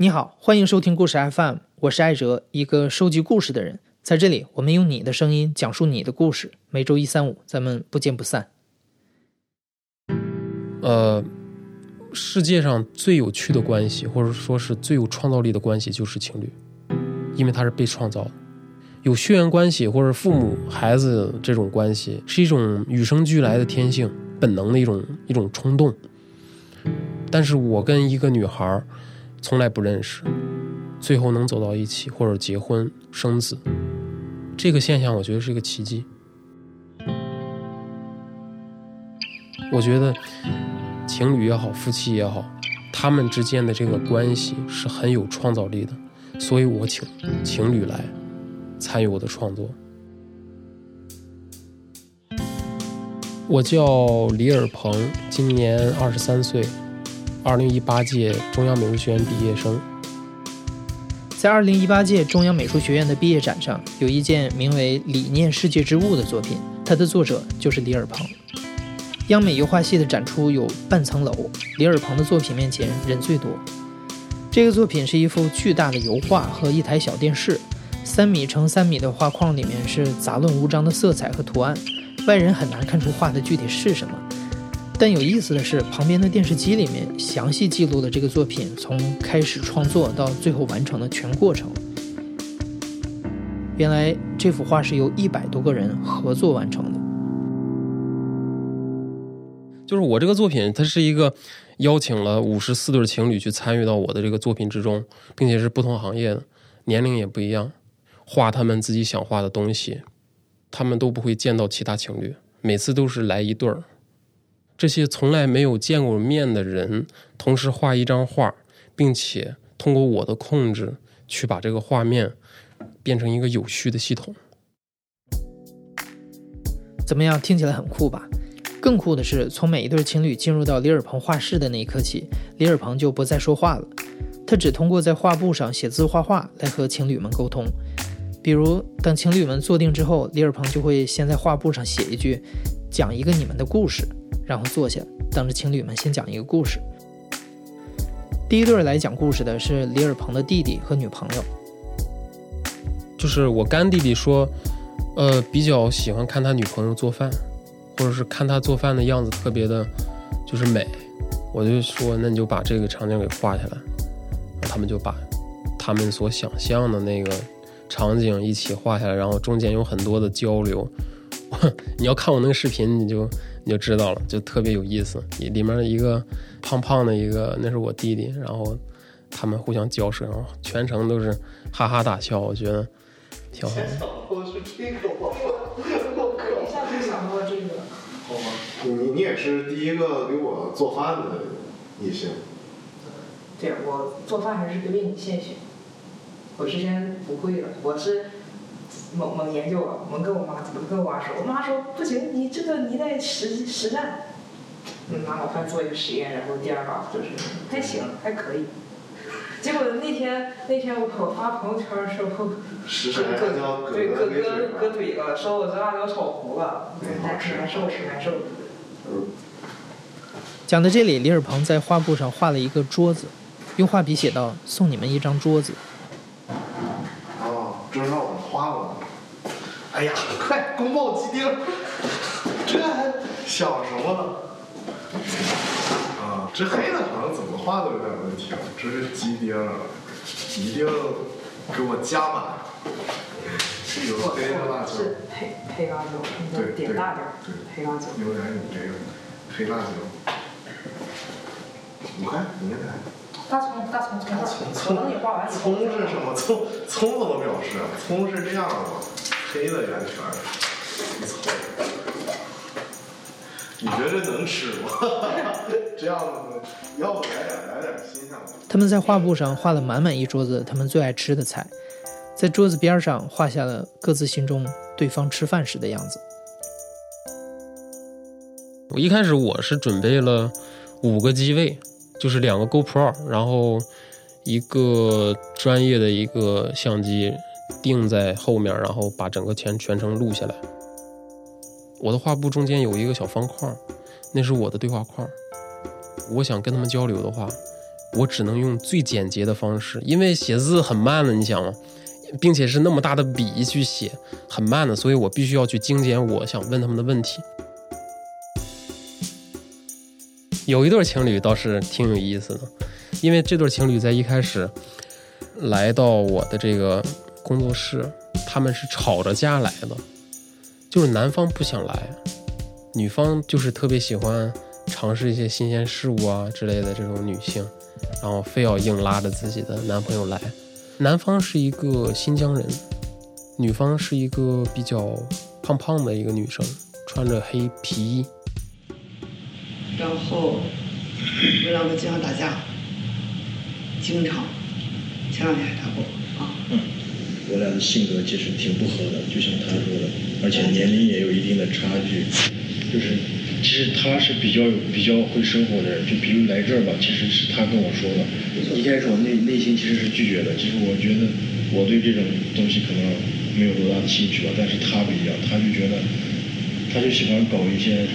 你好，欢迎收听故事 FM，我是艾哲，一个收集故事的人。在这里，我们用你的声音讲述你的故事。每周一、三、五，咱们不见不散。呃，世界上最有趣的关系，或者说是最有创造力的关系，就是情侣，因为它是被创造的。有血缘关系或者父母孩子这种关系，是一种与生俱来的天性、本能的一种一种冲动。但是我跟一个女孩儿从来不认识，最后能走到一起或者结婚生子，这个现象我觉得是一个奇迹。我觉得情侣也好，夫妻也好，他们之间的这个关系是很有创造力的，所以我请情侣来参与我的创作。我叫李尔鹏，今年二十三岁。二零一八届中央美术学院毕业生，在二零一八届中央美术学院的毕业展上，有一件名为《理念世界之物》的作品，它的作者就是李尔鹏。央美油画系的展出有半层楼，李尔鹏的作品面前人最多。这个作品是一幅巨大的油画和一台小电视，三米乘三米的画框里面是杂乱无章的色彩和图案，外人很难看出画的具体是什么。但有意思的是，旁边的电视机里面详细记录了这个作品从开始创作到最后完成的全过程。原来这幅画是由一百多个人合作完成的。就是我这个作品，它是一个邀请了五十四对情侣去参与到我的这个作品之中，并且是不同行业的，年龄也不一样，画他们自己想画的东西，他们都不会见到其他情侣，每次都是来一对儿。这些从来没有见过面的人，同时画一张画，并且通过我的控制去把这个画面变成一个有序的系统。怎么样？听起来很酷吧？更酷的是，从每一对情侣进入到李尔鹏画室的那一刻起，李尔鹏就不再说话了，他只通过在画布上写字画画来和情侣们沟通。比如，等情侣们坐定之后，李尔鹏就会先在画布上写一句：“讲一个你们的故事。”然后坐下，等着情侣们先讲一个故事。第一对来讲故事的是李尔鹏的弟弟和女朋友。就是我干弟弟说，呃，比较喜欢看他女朋友做饭，或者是看他做饭的样子特别的，就是美。我就说，那你就把这个场景给画下来。然后他们就把他们所想象的那个场景一起画下来，然后中间有很多的交流。你要看我那个视频，你就。你就知道了，就特别有意思。里面一个胖胖的一个，那是我弟弟，然后他们互相交涉，然后全程都是哈哈大笑，我觉得挺好。我是这个吗？我一下就想到这个。好吗？你你也是第一个给我做饭的异性。对，我做饭还是对你献血。我之前不会的，我是。猛猛研究了，猛跟我妈怎么跟我妈说，我妈说不行，你这个你得实实战。嗯，拿老饭做一个实验，然后第二把就是还行，还可以。结果那天那天我我发朋友圈的时候，哥对哥哥哥怼了，说我这辣椒炒糊了，难吃难受吃难受。讲到这里，李尔鹏在画布上画了一个桌子，用画笔写道：“送你们一张桌子。”这让我画了。哎呀，快宫爆鸡丁！这还想什么呢？啊，这黑的好像怎么画都有点问题啊。这是鸡丁，一定给我加满。有黑的辣椒。是黑黑辣椒，对点大点对，黑辣椒。有点有这个黑辣椒。你看，你看。大葱，大葱，葱葱，我等你画完。葱是什么？葱葱怎么表示？葱是这样的吗？黑的圆圈，葱。你觉得能吃吗？这样子，要不来点来点新鲜的。他们在画布上画了满满一桌子他们最爱吃的菜，在桌子边上画下了各自心中对方吃饭时的样子。我一开始我是准备了五个机位。就是两个 GoPro，然后一个专业的一个相机定在后面，然后把整个全全程录下来。我的画布中间有一个小方块，那是我的对话框。我想跟他们交流的话，我只能用最简洁的方式，因为写字很慢的，你想吗？并且是那么大的笔去写，很慢的，所以我必须要去精简我想问他们的问题。有一对情侣倒是挺有意思的，因为这对情侣在一开始来到我的这个工作室，他们是吵着架来的，就是男方不想来，女方就是特别喜欢尝试一些新鲜事物啊之类的这种女性，然后非要硬拉着自己的男朋友来。男方是一个新疆人，女方是一个比较胖胖的一个女生，穿着黑皮衣。然后我们两个经常打架，经常，前两天还打过。我俩的性格其实挺不合的，就像他说的，而且年龄也有一定的差距。就是其实他是比较有比较会生活的人，就比如来这儿吧，其实是他跟我说的。一开始我内内心其实是拒绝的，其实我觉得我对这种东西可能没有多大的兴趣吧，但是他不一样，他就觉得他就喜欢搞一些。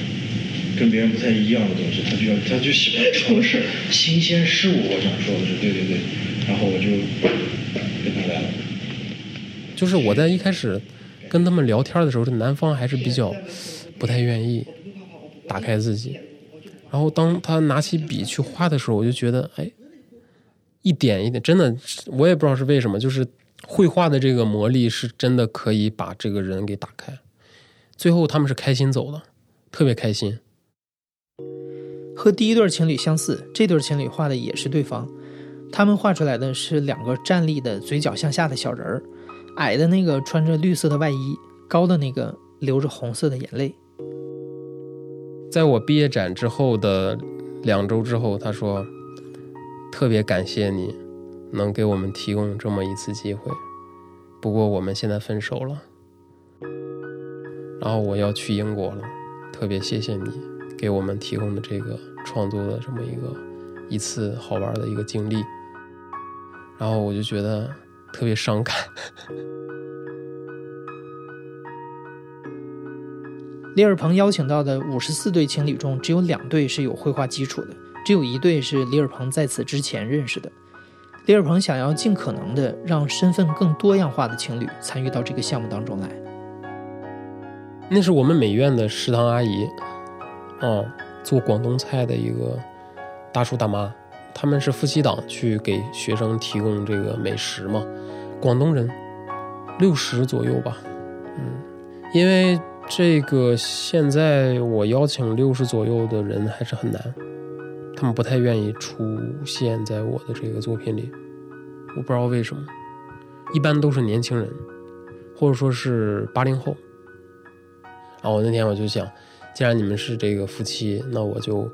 跟别人不太一样的东西，他就要，他就喜欢尝试新鲜事物。我想说的是，对对对，然后我就。就是我在一开始跟他们聊天的时候，这男方还是比较不太愿意打开自己。然后当他拿起笔去画的时候，我就觉得，哎，一点一点，真的，我也不知道是为什么，就是绘画的这个魔力是真的可以把这个人给打开。最后他们是开心走的，特别开心。和第一对情侣相似，这对情侣画的也是对方。他们画出来的是两个站立的、嘴角向下的小人儿，矮的那个穿着绿色的外衣，高的那个流着红色的眼泪。在我毕业展之后的两周之后，他说：“特别感谢你，能给我们提供这么一次机会。不过我们现在分手了，然后我要去英国了，特别谢谢你。”给我们提供的这个创作的这么一个一次好玩的一个经历，然后我就觉得特别伤感。李尔鹏邀请到的五十四对情侣中，只有两对是有绘画基础的，只有一对是李尔鹏在此之前认识的。李尔鹏想要尽可能的让身份更多样化的情侣参与到这个项目当中来。那是我们美院的食堂阿姨。哦，做广东菜的一个大叔大妈，他们是夫妻档去给学生提供这个美食嘛。广东人，六十左右吧，嗯，因为这个现在我邀请六十左右的人还是很难，他们不太愿意出现在我的这个作品里，我不知道为什么，一般都是年轻人，或者说是八零后。然后我那天我就想。既然你们是这个夫妻，那我就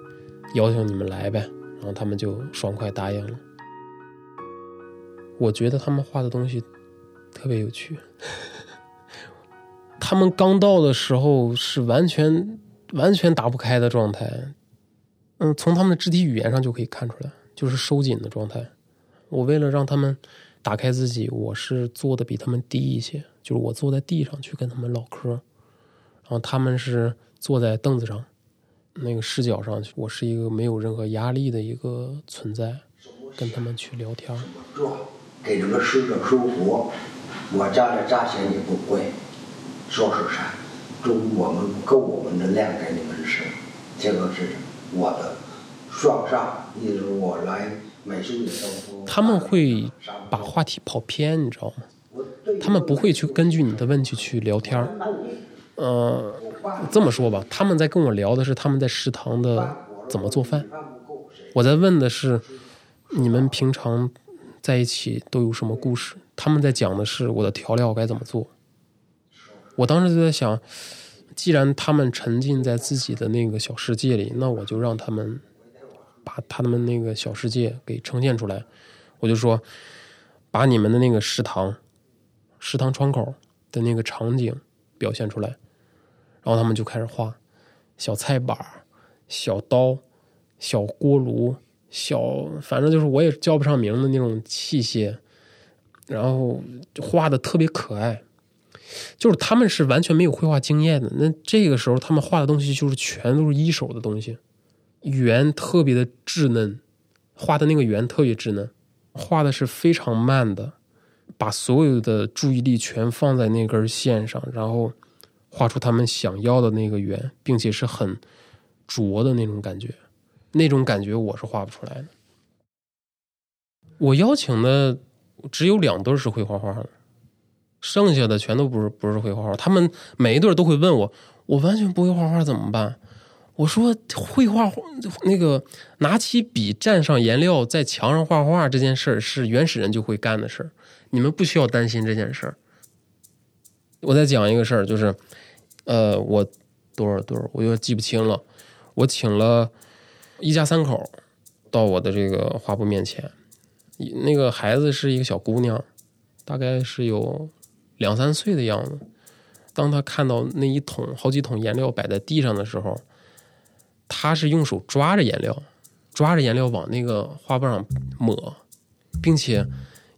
邀请你们来呗。然后他们就爽快答应了。我觉得他们画的东西特别有趣。他们刚到的时候是完全完全打不开的状态，嗯，从他们的肢体语言上就可以看出来，就是收紧的状态。我为了让他们打开自己，我是坐的比他们低一些，就是我坐在地上去跟他们唠嗑，然后他们是。坐在凳子上，那个视角上，我是一个没有任何压力的一个存在，跟他们去聊天。做给这个使者收服，我家的价钱也不贵，说是啥，就我们够我们的量给你们吃，这个是我的双上，也是我来美术的。他们会把话题跑偏，你知道吗？他们不会去根据你的问题去聊天呃，这么说吧，他们在跟我聊的是他们在食堂的怎么做饭，我在问的是你们平常在一起都有什么故事，他们在讲的是我的调料该怎么做。我当时就在想，既然他们沉浸在自己的那个小世界里，那我就让他们把他们那个小世界给呈现出来。我就说，把你们的那个食堂，食堂窗口的那个场景表现出来。然后他们就开始画小菜板小刀、小锅炉、小反正就是我也叫不上名的那种器械，然后画的特别可爱。就是他们是完全没有绘画经验的，那这个时候他们画的东西就是全都是一手的东西，圆特别的稚嫩，画的那个圆特别稚嫩，画的是非常慢的，把所有的注意力全放在那根线上，然后画出他们想要的那个圆，并且是很拙的那种感觉，那种感觉我是画不出来的。我邀请的只有两对是会画画的，剩下的全都不是不是会画画。他们每一对都会问我，我完全不会画画怎么办？我说会画画那个拿起笔蘸上颜料在墙上画画这件事儿是原始人就会干的事儿，你们不需要担心这件事儿。我再讲一个事儿，就是呃，我多少对儿我又记不清了。我请了一家三口到我的这个画布面前。那个孩子是一个小姑娘，大概是有两三岁的样子。当她看到那一桶好几桶颜料摆在地上的时候，她是用手抓着颜料，抓着颜料往那个画布上抹，并且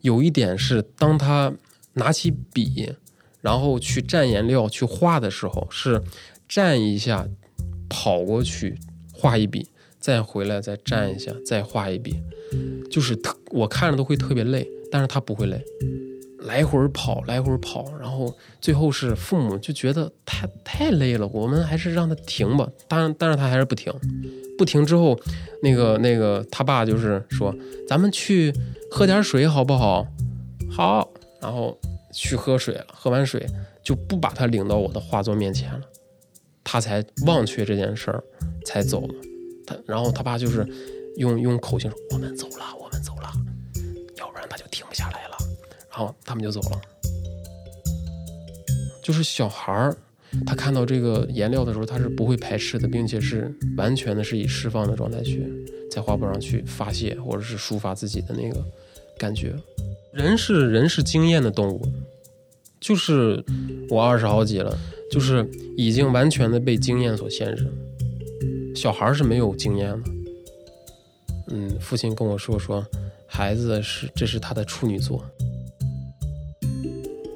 有一点是，当她拿起笔，然后去蘸颜料去画的时候，是蘸一下，跑过去画一笔。再回来，再蘸一下，再画一笔，就是特我看着都会特别累，但是他不会累，来回跑，来回跑，然后最后是父母就觉得太太累了，我们还是让他停吧。当然，但是他还是不停，不停之后，那个那个他爸就是说，咱们去喝点水好不好？好，然后去喝水了，喝完水就不把他领到我的画作面前了，他才忘却这件事儿，才走了。他然后他爸就是用用口型说：“我们走了，我们走了，要不然他就停不下来了。”然后他们就走了。就是小孩儿，他看到这个颜料的时候，他是不会排斥的，并且是完全的是以释放的状态去在画布上去发泄，或者是抒发自己的那个感觉。人是人是经验的动物，就是我二十好几了，就是已经完全的被经验所限制。小孩是没有经验的，嗯，父亲跟我说说，孩子是这是他的处女座。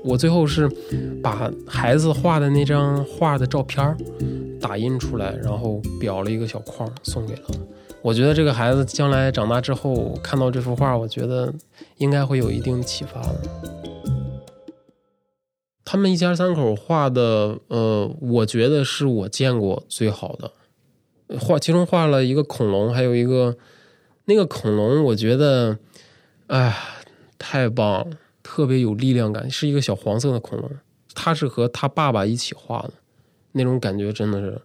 我最后是把孩子画的那张画的照片儿打印出来，然后裱了一个小框送给了。我觉得这个孩子将来长大之后看到这幅画，我觉得应该会有一定启发的。他们一家三口画的，呃，我觉得是我见过最好的。画其中画了一个恐龙，还有一个那个恐龙，我觉得，哎，太棒了，特别有力量感，是一个小黄色的恐龙。他是和他爸爸一起画的，那种感觉真的是，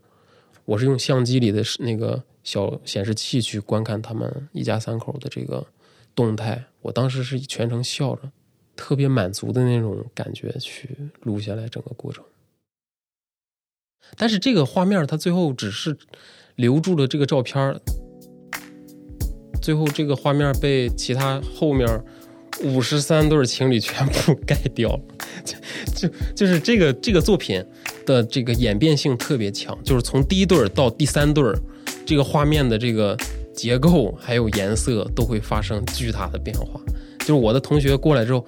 我是用相机里的那个小显示器去观看他们一家三口的这个动态，我当时是全程笑着，特别满足的那种感觉去录下来整个过程。但是这个画面，它最后只是。留住了这个照片最后这个画面被其他后面五十三对情侣全部 盖掉了，就就就是这个这个作品的这个演变性特别强，就是从第一对儿到第三对儿这个画面的这个结构还有颜色都会发生巨大的变化。就是我的同学过来之后，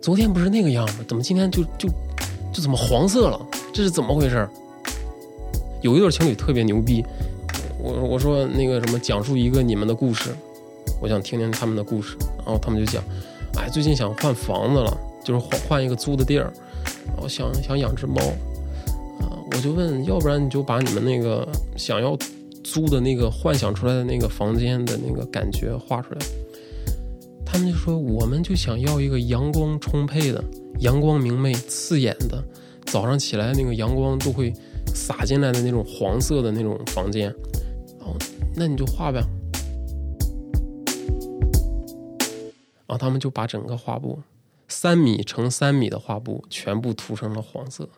昨天不是那个样子，怎么今天就就就怎么黄色了？这是怎么回事？有一对情侣特别牛逼。我我说那个什么，讲述一个你们的故事，我想听听他们的故事。然后他们就讲，哎，最近想换房子了，就是换换一个租的地儿，我想想养只猫，我就问，要不然你就把你们那个想要租的那个幻想出来的那个房间的那个感觉画出来。他们就说，我们就想要一个阳光充沛的、阳光明媚、刺眼的，早上起来那个阳光都会洒进来的那种黄色的那种房间。哦那你就画呗，然后他们就把整个画布三米乘三米的画布全部涂成了黄色，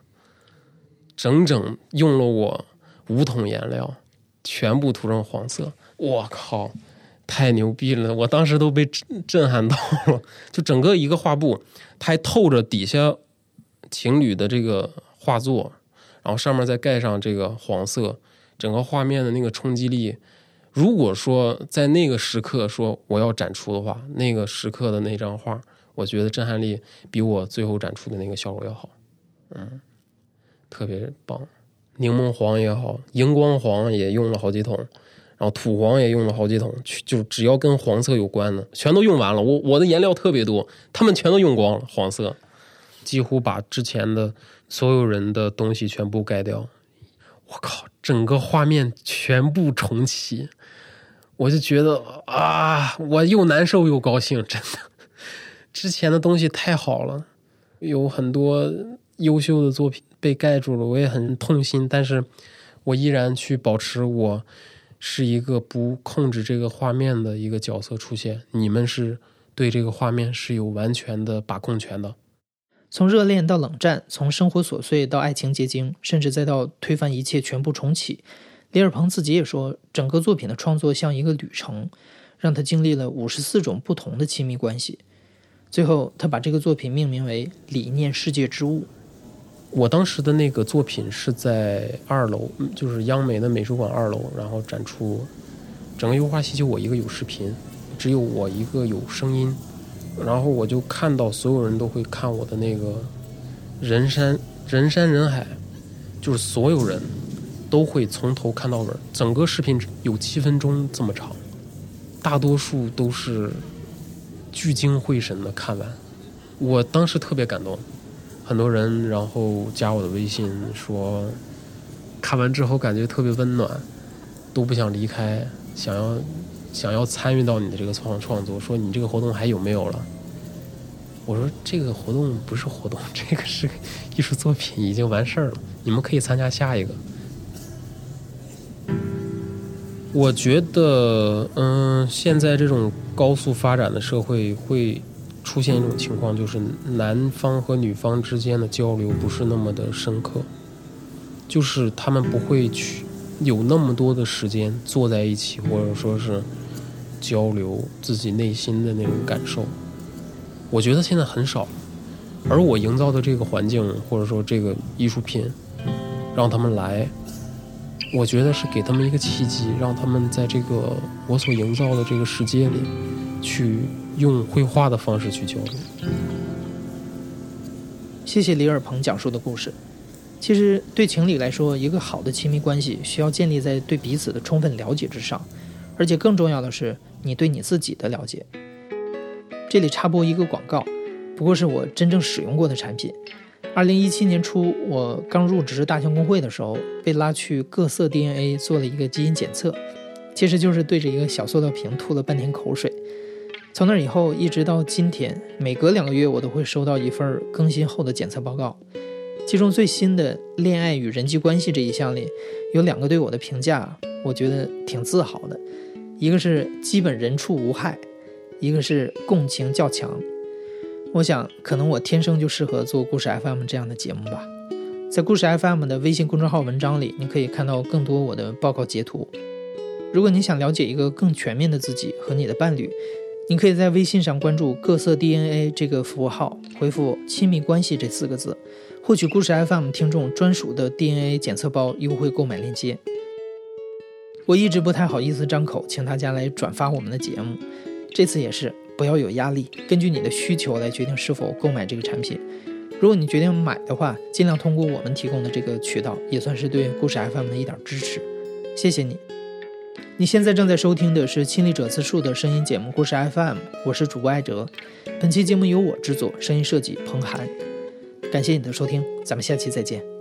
整整用了我五桶颜料，全部涂成黄色。我靠，太牛逼了！我当时都被震撼到了。就整个一个画布，它还透着底下情侣的这个画作，然后上面再盖上这个黄色，整个画面的那个冲击力。如果说在那个时刻说我要展出的话，那个时刻的那张画，我觉得震撼力比我最后展出的那个效果要好，嗯，特别棒。柠檬黄也好，荧光黄也用了好几桶，然后土黄也用了好几桶，就只要跟黄色有关的，全都用完了。我我的颜料特别多，他们全都用光了，黄色，几乎把之前的所有人的东西全部盖掉。我靠，整个画面全部重启，我就觉得啊，我又难受又高兴，真的，之前的东西太好了，有很多优秀的作品被盖住了，我也很痛心，但是我依然去保持我是一个不控制这个画面的一个角色出现，你们是对这个画面是有完全的把控权的。从热恋到冷战，从生活琐碎到爱情结晶，甚至再到推翻一切全部重启，李尔鹏自己也说，整个作品的创作像一个旅程，让他经历了五十四种不同的亲密关系。最后，他把这个作品命名为《理念世界之物》。我当时的那个作品是在二楼，就是央美的美术馆二楼，然后展出。整个油画系就我一个有视频，只有我一个有声音。然后我就看到所有人都会看我的那个人山人山人海，就是所有人都会从头看到尾，整个视频有七分钟这么长，大多数都是聚精会神的看完。我当时特别感动，很多人然后加我的微信说，看完之后感觉特别温暖，都不想离开，想要。想要参与到你的这个创创作，说你这个活动还有没有了？我说这个活动不是活动，这个是艺术作品，已经完事儿了。你们可以参加下一个。我觉得，嗯，现在这种高速发展的社会会出现一种情况，就是男方和女方之间的交流不是那么的深刻，就是他们不会去有那么多的时间坐在一起，或者说是。交流自己内心的那种感受，我觉得现在很少。而我营造的这个环境，或者说这个艺术品，让他们来，我觉得是给他们一个契机，让他们在这个我所营造的这个世界里，去用绘画的方式去交流。谢谢李尔鹏讲述的故事。其实对情侣来说，一个好的亲密关系需要建立在对彼此的充分了解之上，而且更重要的是。你对你自己的了解。这里插播一个广告，不过是我真正使用过的产品。二零一七年初，我刚入职大象公会的时候，被拉去各色 DNA 做了一个基因检测，其实就是对着一个小塑料瓶吐了半天口水。从那以后，一直到今天，每隔两个月我都会收到一份更新后的检测报告，其中最新的恋爱与人际关系这一项里，有两个对我的评价，我觉得挺自豪的。一个是基本人畜无害，一个是共情较强。我想，可能我天生就适合做故事 FM 这样的节目吧。在故事 FM 的微信公众号文章里，你可以看到更多我的报告截图。如果你想了解一个更全面的自己和你的伴侣，你可以在微信上关注各色 DNA 这个服务号，回复“亲密关系”这四个字，获取故事 FM 听众专属的 DNA 检测包优惠购买链接。我一直不太好意思张口，请大家来转发我们的节目。这次也是，不要有压力，根据你的需求来决定是否购买这个产品。如果你决定买的话，尽量通过我们提供的这个渠道，也算是对故事 FM 的一点支持。谢谢你。你现在正在收听的是亲历者自述的声音节目《故事 FM》，我是主播艾哲。本期节目由我制作，声音设计彭涵。感谢你的收听，咱们下期再见。